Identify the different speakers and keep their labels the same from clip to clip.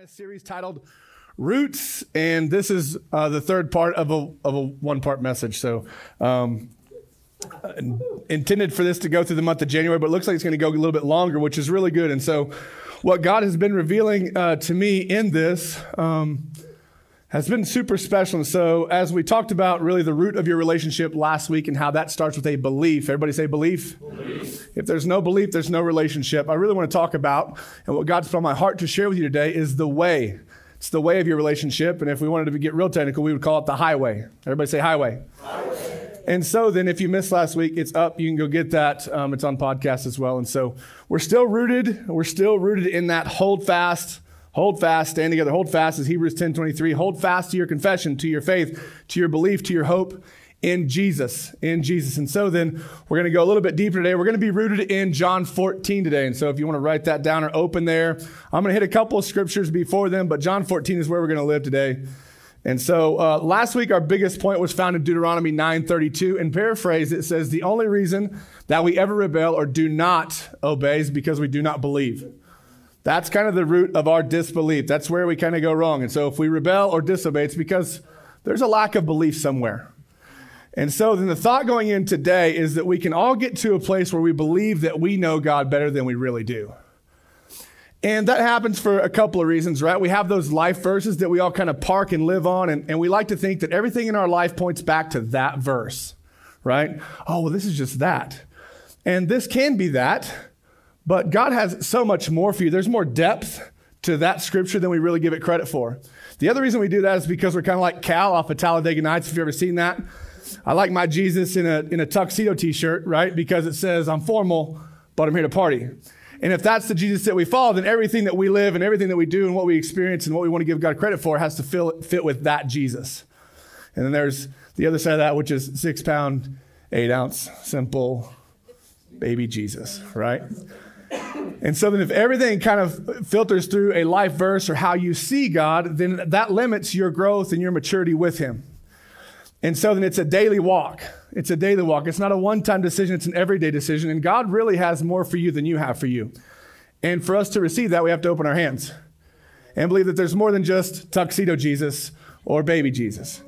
Speaker 1: a series titled Roots, and this is uh, the third part of a, of a one part message. So, um, intended for this to go through the month of January, but it looks like it's going to go a little bit longer, which is really good. And so, what God has been revealing uh, to me in this um, has been super special. And so, as we talked about really the root of your relationship last week and how that starts with a belief, everybody say belief. belief. If there's no belief, there's no relationship. I really want to talk about, and what God's put on my heart to share with you today is the way. It's the way of your relationship. And if we wanted to get real technical, we would call it the highway. Everybody say highway. highway. And so then, if you missed last week, it's up. You can go get that. Um, it's on podcast as well. And so we're still rooted. We're still rooted in that hold fast Hold fast, stand together. Hold fast is Hebrews 10 23. Hold fast to your confession, to your faith, to your belief, to your hope in Jesus. In Jesus. And so then we're going to go a little bit deeper today. We're going to be rooted in John 14 today. And so if you want to write that down or open there, I'm going to hit a couple of scriptures before them, but John 14 is where we're going to live today. And so uh, last week our biggest point was found in Deuteronomy 9:32. In paraphrase, it says the only reason that we ever rebel or do not obey is because we do not believe. That's kind of the root of our disbelief. That's where we kind of go wrong. And so if we rebel or disobey, it's because there's a lack of belief somewhere. And so then the thought going in today is that we can all get to a place where we believe that we know God better than we really do. And that happens for a couple of reasons, right? We have those life verses that we all kind of park and live on, and, and we like to think that everything in our life points back to that verse, right? Oh, well, this is just that. And this can be that, but God has so much more for you. There's more depth to that scripture than we really give it credit for. The other reason we do that is because we're kind of like Cal off of Talladega Nights. If you've ever seen that, I like my Jesus in a, in a tuxedo t shirt, right? Because it says, I'm formal, but I'm here to party. And if that's the Jesus that we follow, then everything that we live and everything that we do and what we experience and what we want to give God credit for has to fill, fit with that Jesus. And then there's the other side of that, which is six pound, eight ounce, simple baby Jesus, right? And so then if everything kind of filters through a life verse or how you see God, then that limits your growth and your maturity with him. And so then it's a daily walk. It's a daily walk. It's not a one-time decision, it's an everyday decision. And God really has more for you than you have for you. And for us to receive that, we have to open our hands and believe that there's more than just tuxedo Jesus or baby Jesus.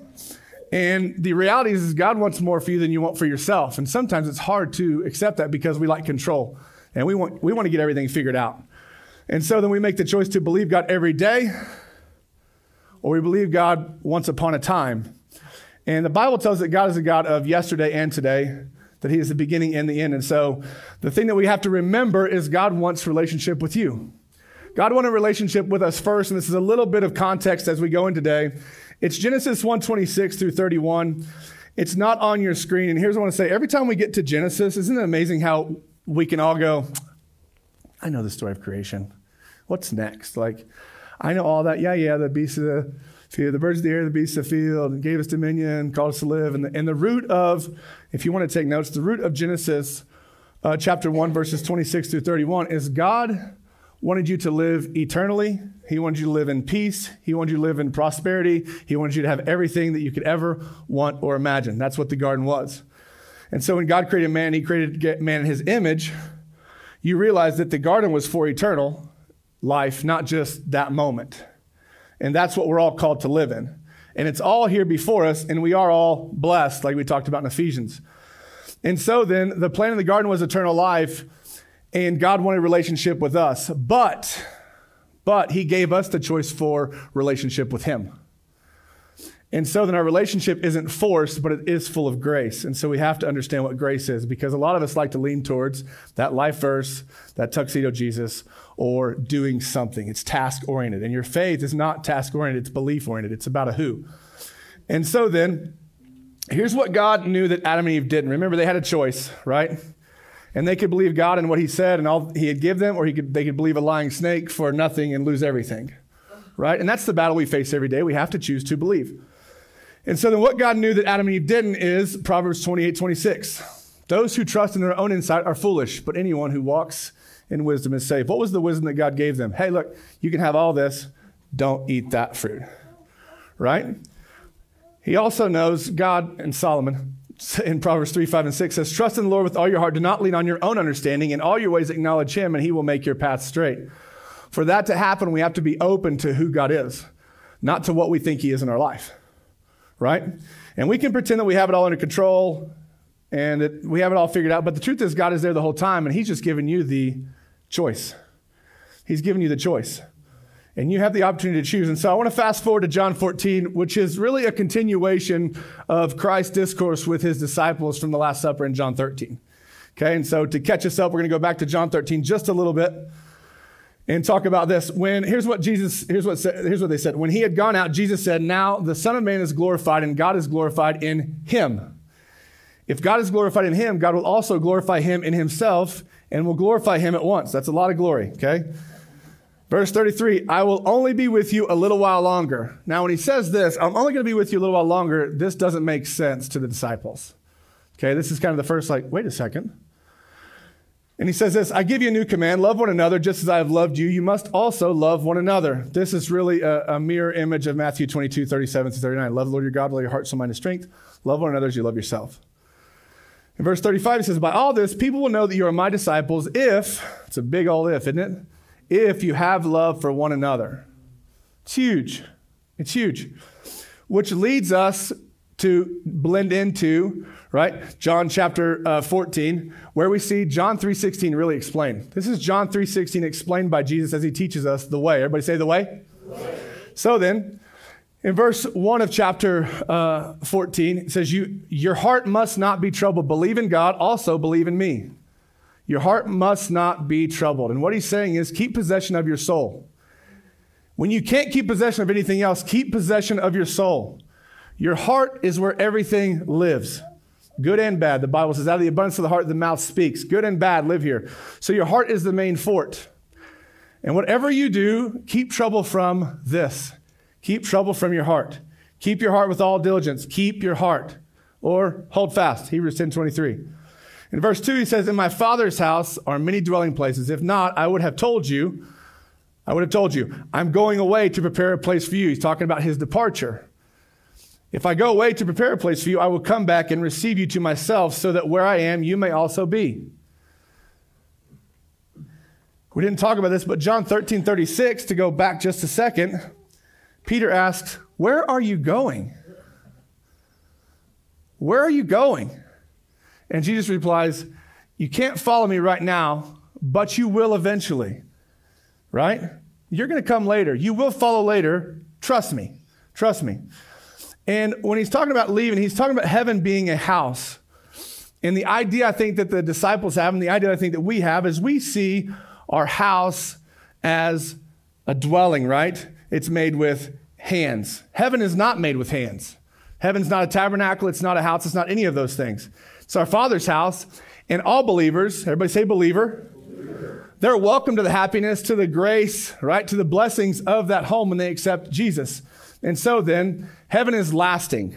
Speaker 1: And the reality is, is God wants more for you than you want for yourself. And sometimes it's hard to accept that because we like control and we want, we want to get everything figured out. And so then we make the choice to believe God every day, or we believe God once upon a time. And the Bible tells that God is a God of yesterday and today, that He is the beginning and the end. And so the thing that we have to remember is God wants relationship with you. God wanted a relationship with us first, and this is a little bit of context as we go in today. It's Genesis 126 through 31. It's not on your screen. And here's what I want to say. Every time we get to Genesis, isn't it amazing how we can all go, I know the story of creation. What's next? Like, I know all that. Yeah, yeah, the beasts of the field, the birds of the air, the beasts of the field, and gave us dominion, called us to live. And the, and the root of, if you want to take notes, the root of Genesis uh, chapter 1, verses 26 through 31 is God wanted you to live eternally. He wanted you to live in peace. He wanted you to live in prosperity. He wanted you to have everything that you could ever want or imagine. That's what the garden was. And so when God created man, he created man in his image. You realize that the garden was for eternal life, not just that moment. And that's what we're all called to live in. And it's all here before us, and we are all blessed, like we talked about in Ephesians. And so then, the plan of the garden was eternal life, and God wanted relationship with us. But, but He gave us the choice for relationship with Him. And so then our relationship isn't forced, but it is full of grace. And so we have to understand what grace is because a lot of us like to lean towards that life verse, that tuxedo Jesus, or doing something. It's task oriented. And your faith is not task oriented, it's belief oriented. It's about a who. And so then, here's what God knew that Adam and Eve didn't. Remember, they had a choice, right? And they could believe God and what He said and all He had give them, or could, they could believe a lying snake for nothing and lose everything, right? And that's the battle we face every day. We have to choose to believe. And so then what God knew that Adam and Eve didn't is Proverbs 28, 26. Those who trust in their own insight are foolish, but anyone who walks in wisdom is safe. What was the wisdom that God gave them? Hey, look, you can have all this. Don't eat that fruit. Right? He also knows God and Solomon in Proverbs 3, 5, and 6 says, Trust in the Lord with all your heart. Do not lean on your own understanding. In all your ways acknowledge him, and he will make your path straight. For that to happen, we have to be open to who God is, not to what we think He is in our life, right? And we can pretend that we have it all under control and that we have it all figured out, but the truth is, God is there the whole time, and He's just giving you the choice. He's giving you the choice. And you have the opportunity to choose. And so I want to fast forward to John 14, which is really a continuation of Christ's discourse with his disciples from the Last Supper in John 13. Okay, and so to catch us up, we're going to go back to John 13 just a little bit and talk about this. When here's what Jesus, here's what here's what they said. When he had gone out, Jesus said, Now the Son of Man is glorified, and God is glorified in him. If God is glorified in him, God will also glorify him in himself and will glorify him at once. That's a lot of glory, okay? Verse 33, I will only be with you a little while longer. Now, when he says this, I'm only going to be with you a little while longer, this doesn't make sense to the disciples. Okay, this is kind of the first, like, wait a second. And he says this I give you a new command love one another just as I have loved you. You must also love one another. This is really a, a mirror image of Matthew 22, 37 to 39. Love the Lord your God with all your heart, soul, mind, and strength. Love one another as you love yourself. In verse 35, he says, By all this, people will know that you are my disciples if, it's a big old if, isn't it? if you have love for one another. It's huge. It's huge. Which leads us to blend into, right? John chapter uh, 14, where we see John 3.16 really explained. This is John 3.16 explained by Jesus as he teaches us the way. Everybody say the way? The way. So then, in verse 1 of chapter uh, 14, it says, you, Your heart must not be troubled. Believe in God, also believe in me. Your heart must not be troubled. And what he's saying is keep possession of your soul. When you can't keep possession of anything else, keep possession of your soul. Your heart is where everything lives. Good and bad. The Bible says, out of the abundance of the heart, the mouth speaks. Good and bad live here. So your heart is the main fort. And whatever you do, keep trouble from this. Keep trouble from your heart. Keep your heart with all diligence. Keep your heart. Or hold fast. Hebrews 10 23. In verse 2, he says, In my father's house are many dwelling places. If not, I would have told you, I would have told you, I'm going away to prepare a place for you. He's talking about his departure. If I go away to prepare a place for you, I will come back and receive you to myself, so that where I am, you may also be. We didn't talk about this, but John 13 36, to go back just a second, Peter asks, Where are you going? Where are you going? And Jesus replies, You can't follow me right now, but you will eventually. Right? You're going to come later. You will follow later. Trust me. Trust me. And when he's talking about leaving, he's talking about heaven being a house. And the idea I think that the disciples have, and the idea I think that we have, is we see our house as a dwelling, right? It's made with hands. Heaven is not made with hands. Heaven's not a tabernacle, it's not a house, it's not any of those things. It's our Father's house, and all believers, everybody say believer, believer. they're welcome to the happiness, to the grace, right, to the blessings of that home when they accept Jesus. And so then, heaven is lasting.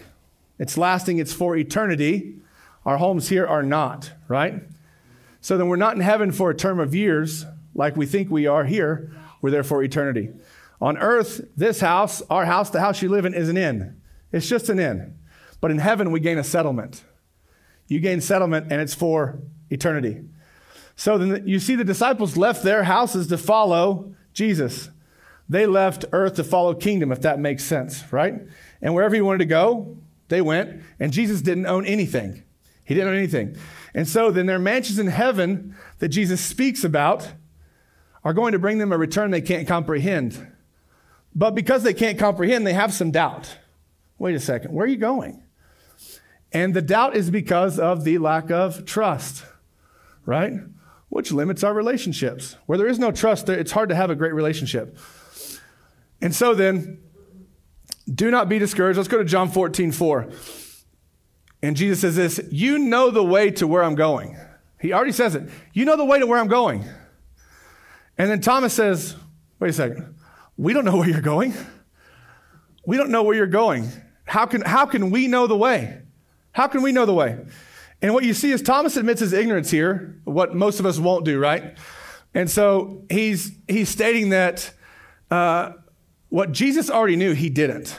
Speaker 1: It's lasting, it's for eternity. Our homes here are not, right? So then we're not in heaven for a term of years like we think we are here. We're there for eternity. On earth, this house, our house, the house you live in, is an inn. It's just an inn. But in heaven, we gain a settlement. You gain settlement, and it's for eternity. So then you see the disciples left their houses to follow Jesus. They left earth to follow kingdom, if that makes sense, right? And wherever he wanted to go, they went. And Jesus didn't own anything. He didn't own anything. And so then their mansions in heaven that Jesus speaks about are going to bring them a return they can't comprehend. But because they can't comprehend, they have some doubt. Wait a second, where are you going? And the doubt is because of the lack of trust, right? Which limits our relationships. Where there is no trust, it's hard to have a great relationship. And so then, do not be discouraged. Let's go to John 14, 4. And Jesus says this You know the way to where I'm going. He already says it. You know the way to where I'm going. And then Thomas says, Wait a second. We don't know where you're going. We don't know where you're going. How can, how can we know the way? How can we know the way? And what you see is Thomas admits his ignorance here, what most of us won't do, right? And so he's, he's stating that uh, what Jesus already knew, he didn't.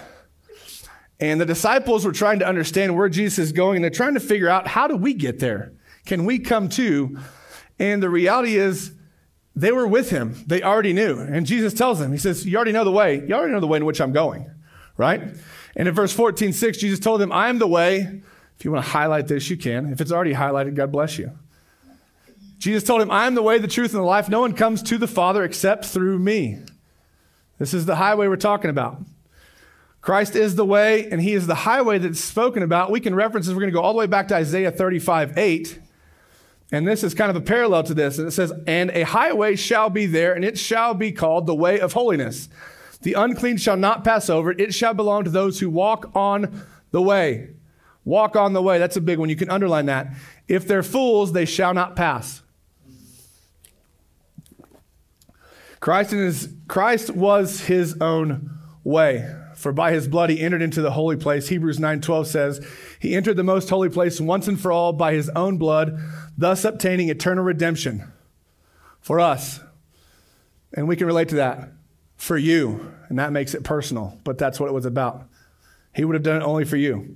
Speaker 1: And the disciples were trying to understand where Jesus is going, and they're trying to figure out how do we get there? Can we come to? And the reality is, they were with him. They already knew. And Jesus tells them, He says, You already know the way. You already know the way in which I'm going, right? And in verse 14, 6, Jesus told them, I am the way. If you want to highlight this, you can. If it's already highlighted, God bless you. Jesus told him, I am the way, the truth, and the life. No one comes to the Father except through me. This is the highway we're talking about. Christ is the way, and he is the highway that's spoken about. We can reference this. We're going to go all the way back to Isaiah 35 8. And this is kind of a parallel to this. And it says, And a highway shall be there, and it shall be called the way of holiness. The unclean shall not pass over it. It shall belong to those who walk on the way. Walk on the way. That's a big one. You can underline that. If they're fools, they shall not pass. Christ, his, Christ was his own way. For by his blood he entered into the holy place. Hebrews 9:12 says, he entered the most holy place once and for all by his own blood, thus obtaining eternal redemption for us. And we can relate to that for you, and that makes it personal, but that's what it was about. He would have done it only for you.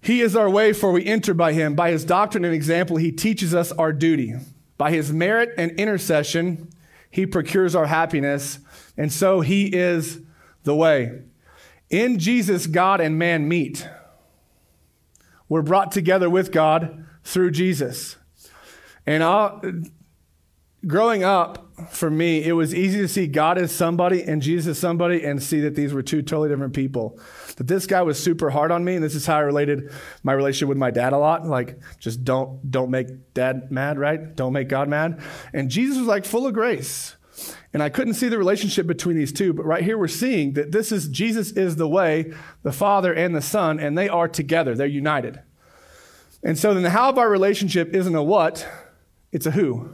Speaker 1: He is our way, for we enter by him. By his doctrine and example, he teaches us our duty. By his merit and intercession, he procures our happiness, and so He is the way. In Jesus, God and man meet. We're brought together with God through Jesus. And I'll, growing up, for me, it was easy to see God as somebody and Jesus as somebody and see that these were two totally different people. That this guy was super hard on me, and this is how I related my relationship with my dad a lot. Like, just don't don't make dad mad, right? Don't make God mad. And Jesus was like full of grace. And I couldn't see the relationship between these two, but right here we're seeing that this is Jesus is the way, the Father and the Son, and they are together. They're united. And so then the how of our relationship isn't a what, it's a who.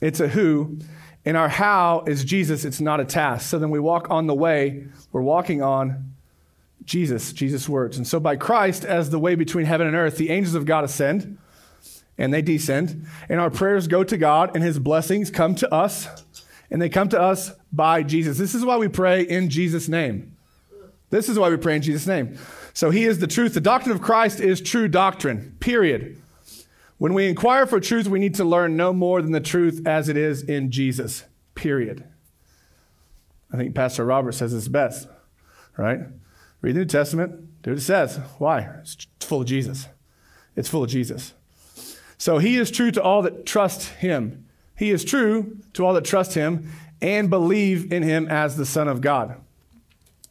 Speaker 1: It's a who. And our how is Jesus, it's not a task. So then we walk on the way, we're walking on Jesus, Jesus' words. And so by Christ as the way between heaven and earth, the angels of God ascend and they descend, and our prayers go to God, and his blessings come to us, and they come to us by Jesus. This is why we pray in Jesus' name. This is why we pray in Jesus' name. So he is the truth. The doctrine of Christ is true doctrine, period. When we inquire for truth, we need to learn no more than the truth as it is in Jesus, period. I think Pastor Robert says this best, right? Read the New Testament, do what it says. Why? It's full of Jesus. It's full of Jesus. So he is true to all that trust him. He is true to all that trust him and believe in him as the Son of God.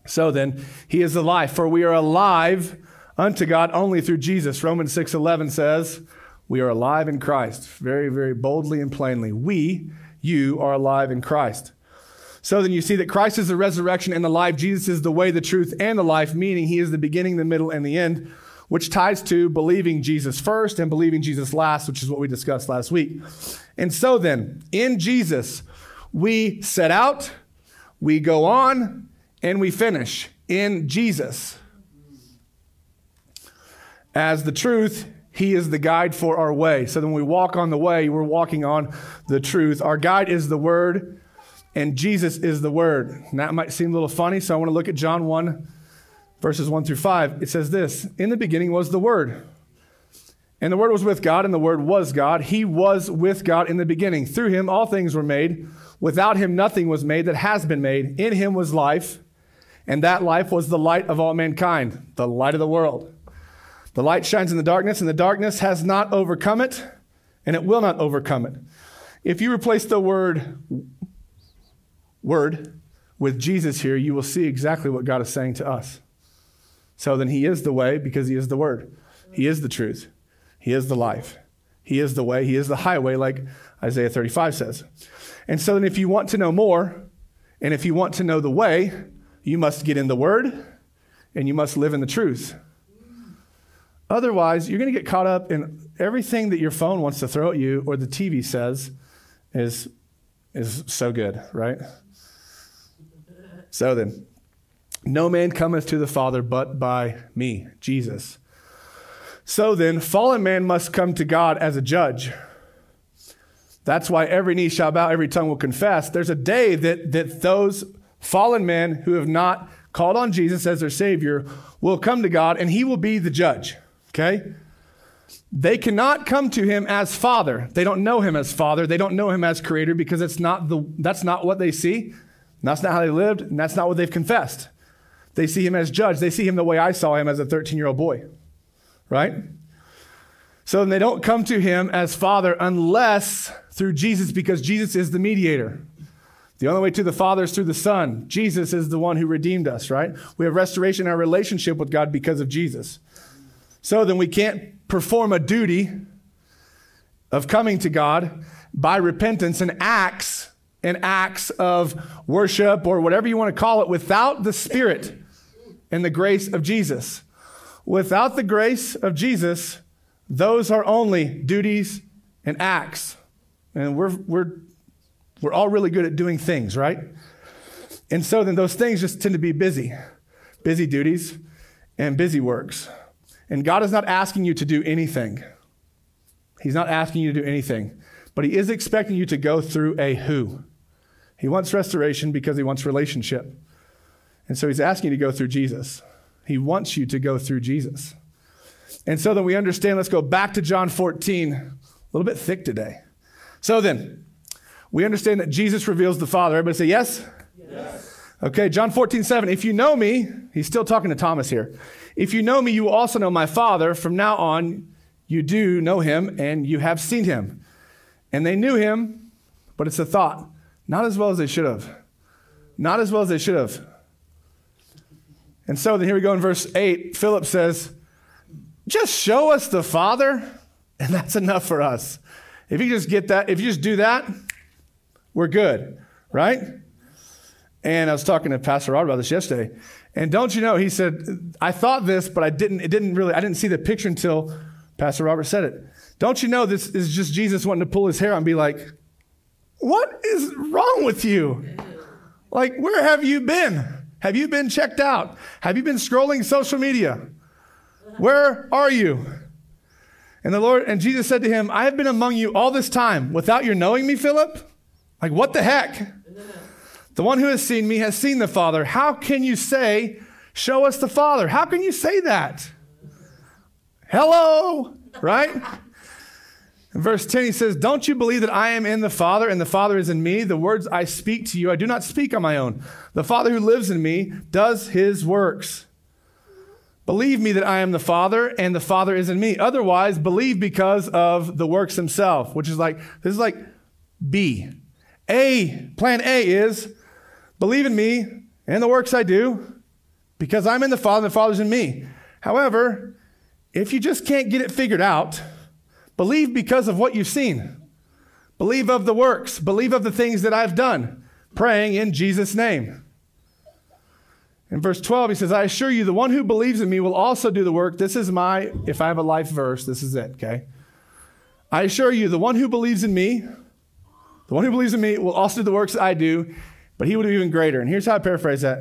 Speaker 1: So then, he is alive, for we are alive unto God only through Jesus. Romans 6:11 says, we are alive in Christ. Very, very boldly and plainly. We, you, are alive in Christ. So then you see that Christ is the resurrection and the life. Jesus is the way, the truth, and the life, meaning he is the beginning, the middle, and the end, which ties to believing Jesus first and believing Jesus last, which is what we discussed last week. And so then, in Jesus, we set out, we go on, and we finish in Jesus. As the truth, he is the guide for our way. So when we walk on the way, we're walking on the truth. Our guide is the Word, and Jesus is the Word. And that might seem a little funny, so I want to look at John 1, verses 1 through 5. It says this In the beginning was the Word. And the Word was with God, and the Word was God. He was with God in the beginning. Through him, all things were made. Without him, nothing was made that has been made. In him was life, and that life was the light of all mankind, the light of the world. The light shines in the darkness, and the darkness has not overcome it, and it will not overcome it. If you replace the word word with Jesus here, you will see exactly what God is saying to us. So then he is the way because he is the word. He is the truth. He is the life. He is the way. He is the highway, like Isaiah 35 says. And so then if you want to know more, and if you want to know the way, you must get in the word and you must live in the truth. Otherwise, you're going to get caught up in everything that your phone wants to throw at you or the TV says is, is so good, right? So then, no man cometh to the Father but by me, Jesus. So then, fallen man must come to God as a judge. That's why every knee shall bow, every tongue will confess. There's a day that, that those fallen men who have not called on Jesus as their Savior will come to God and He will be the judge. Okay? they cannot come to him as father. They don't know him as father. They don't know him as creator because it's not the, that's not what they see. That's not how they lived, and that's not what they've confessed. They see him as judge. They see him the way I saw him as a 13 year old boy, right? So they don't come to him as father unless through Jesus because Jesus is the mediator. The only way to the Father is through the Son. Jesus is the one who redeemed us, right? We have restoration in our relationship with God because of Jesus. So then we can't perform a duty of coming to God by repentance and acts and acts of worship or whatever you want to call it without the Spirit and the grace of Jesus. Without the grace of Jesus, those are only duties and acts. And we're, we're, we're all really good at doing things, right? And so then those things just tend to be busy busy duties and busy works. And God is not asking you to do anything. He's not asking you to do anything, but He is expecting you to go through a who. He wants restoration because He wants relationship. And so He's asking you to go through Jesus. He wants you to go through Jesus. And so then we understand, let's go back to John 14, a little bit thick today. So then, we understand that Jesus reveals the Father. Everybody say yes? Yes. Okay, John 14, 7. If you know me, he's still talking to Thomas here. If you know me, you also know my Father. From now on, you do know him and you have seen him. And they knew him, but it's a thought. Not as well as they should have. Not as well as they should have. And so then here we go in verse 8. Philip says, Just show us the Father, and that's enough for us. If you just get that, if you just do that, we're good, right? And I was talking to Pastor Rod about this yesterday. And don't you know, he said, I thought this, but I didn't, it didn't really, I didn't see the picture until Pastor Robert said it. Don't you know this is just Jesus wanting to pull his hair out and be like, what is wrong with you? Like, where have you been? Have you been checked out? Have you been scrolling social media? Where are you? And the Lord, and Jesus said to him, I have been among you all this time without your knowing me, Philip? Like, what the heck? The one who has seen me has seen the Father. How can you say, Show us the Father? How can you say that? Hello, right? In verse 10, he says, Don't you believe that I am in the Father and the Father is in me? The words I speak to you, I do not speak on my own. The Father who lives in me does his works. Believe me that I am the Father and the Father is in me. Otherwise, believe because of the works himself, which is like, this is like B. A, plan A is believe in me and the works I do because I'm in the Father and the Father's in me. However, if you just can't get it figured out, believe because of what you've seen. Believe of the works. Believe of the things that I've done, praying in Jesus' name. In verse 12, he says, I assure you, the one who believes in me will also do the work. This is my, if I have a life verse, this is it, okay? I assure you, the one who believes in me, the one who believes in me will also do the works I do, but he will do even greater. And here's how I paraphrase that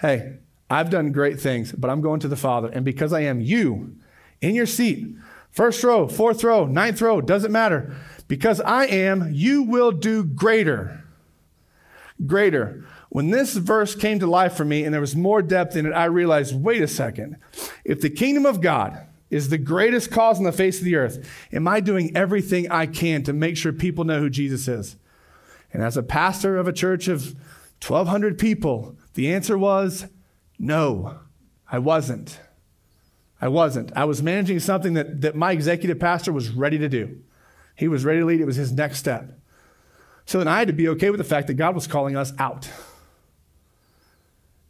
Speaker 1: Hey, I've done great things, but I'm going to the Father. And because I am you in your seat, first row, fourth row, ninth row, doesn't matter. Because I am, you will do greater. Greater. When this verse came to life for me and there was more depth in it, I realized wait a second. If the kingdom of God is the greatest cause on the face of the earth, am I doing everything I can to make sure people know who Jesus is? And as a pastor of a church of 1,200 people, the answer was no, I wasn't. I wasn't. I was managing something that, that my executive pastor was ready to do. He was ready to lead, it was his next step. So then I had to be okay with the fact that God was calling us out.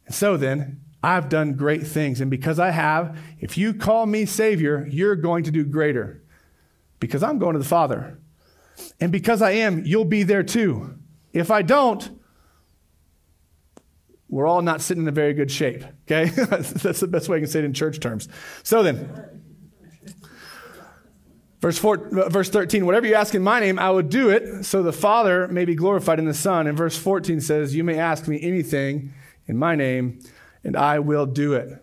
Speaker 1: And so then, I've done great things. And because I have, if you call me Savior, you're going to do greater. Because I'm going to the Father. And because I am, you'll be there too. If I don't, we're all not sitting in a very good shape. Okay? That's the best way I can say it in church terms. So then, verse, four, uh, verse 13, whatever you ask in my name, I will do it, so the Father may be glorified in the Son. And verse 14 says, You may ask me anything in my name, and I will do it.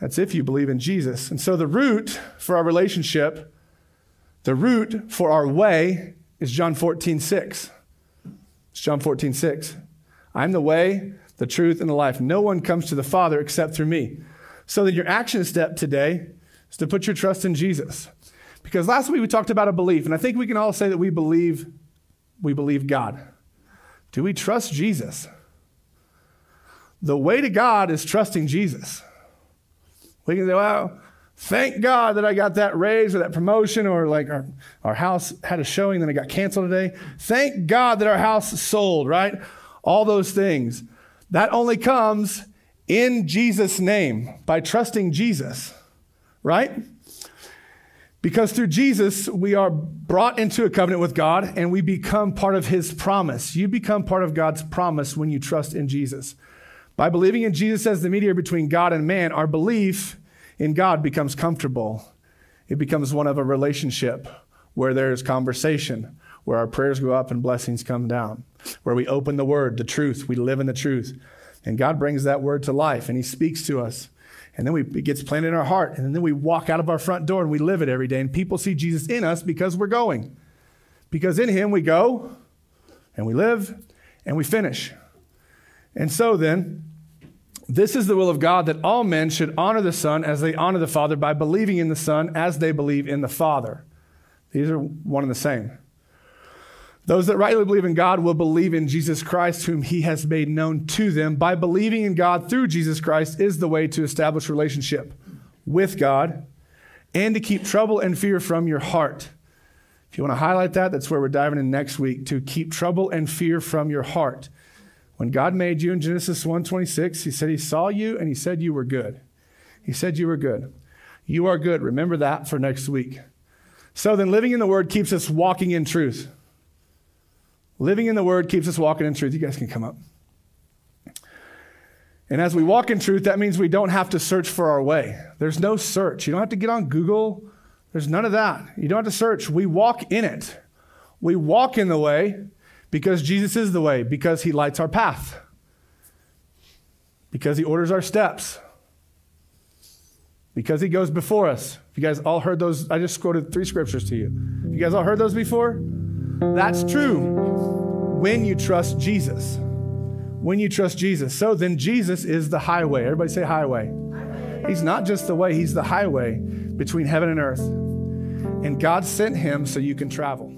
Speaker 1: That's if you believe in Jesus. And so the root for our relationship, the root for our way, is John 14, 6. It's John 14, 6. I'm the way, the truth, and the life. No one comes to the Father except through me. So that your action step today is to put your trust in Jesus. Because last week we talked about a belief, and I think we can all say that we believe we believe God. Do we trust Jesus? The way to God is trusting Jesus. We can say, well, thank God that I got that raise or that promotion, or like our, our house had a showing, then it got canceled today. Thank God that our house sold, right? All those things. That only comes in Jesus' name by trusting Jesus, right? Because through Jesus, we are brought into a covenant with God and we become part of his promise. You become part of God's promise when you trust in Jesus. By believing in Jesus as the mediator between God and man, our belief in God becomes comfortable. It becomes one of a relationship where there's conversation, where our prayers go up and blessings come down, where we open the word, the truth, we live in the truth. And God brings that word to life and he speaks to us. And then we, it gets planted in our heart. And then we walk out of our front door and we live it every day. And people see Jesus in us because we're going. Because in him we go and we live and we finish. And so then, this is the will of God that all men should honor the Son as they honor the Father by believing in the Son as they believe in the Father. These are one and the same. Those that rightly believe in God will believe in Jesus Christ, whom he has made known to them. By believing in God through Jesus Christ is the way to establish relationship with God and to keep trouble and fear from your heart. If you want to highlight that, that's where we're diving in next week to keep trouble and fear from your heart. When God made you in Genesis 1:26, he said he saw you and he said you were good. He said you were good. You are good. Remember that for next week. So then living in the word keeps us walking in truth. Living in the word keeps us walking in truth. You guys can come up. And as we walk in truth, that means we don't have to search for our way. There's no search. You don't have to get on Google. There's none of that. You don't have to search. We walk in it. We walk in the way because Jesus is the way, because he lights our path, because he orders our steps, because he goes before us. If you guys all heard those, I just quoted three scriptures to you. You guys all heard those before? That's true when you trust Jesus. When you trust Jesus. So then Jesus is the highway. Everybody say highway. He's not just the way, he's the highway between heaven and earth. And God sent him so you can travel.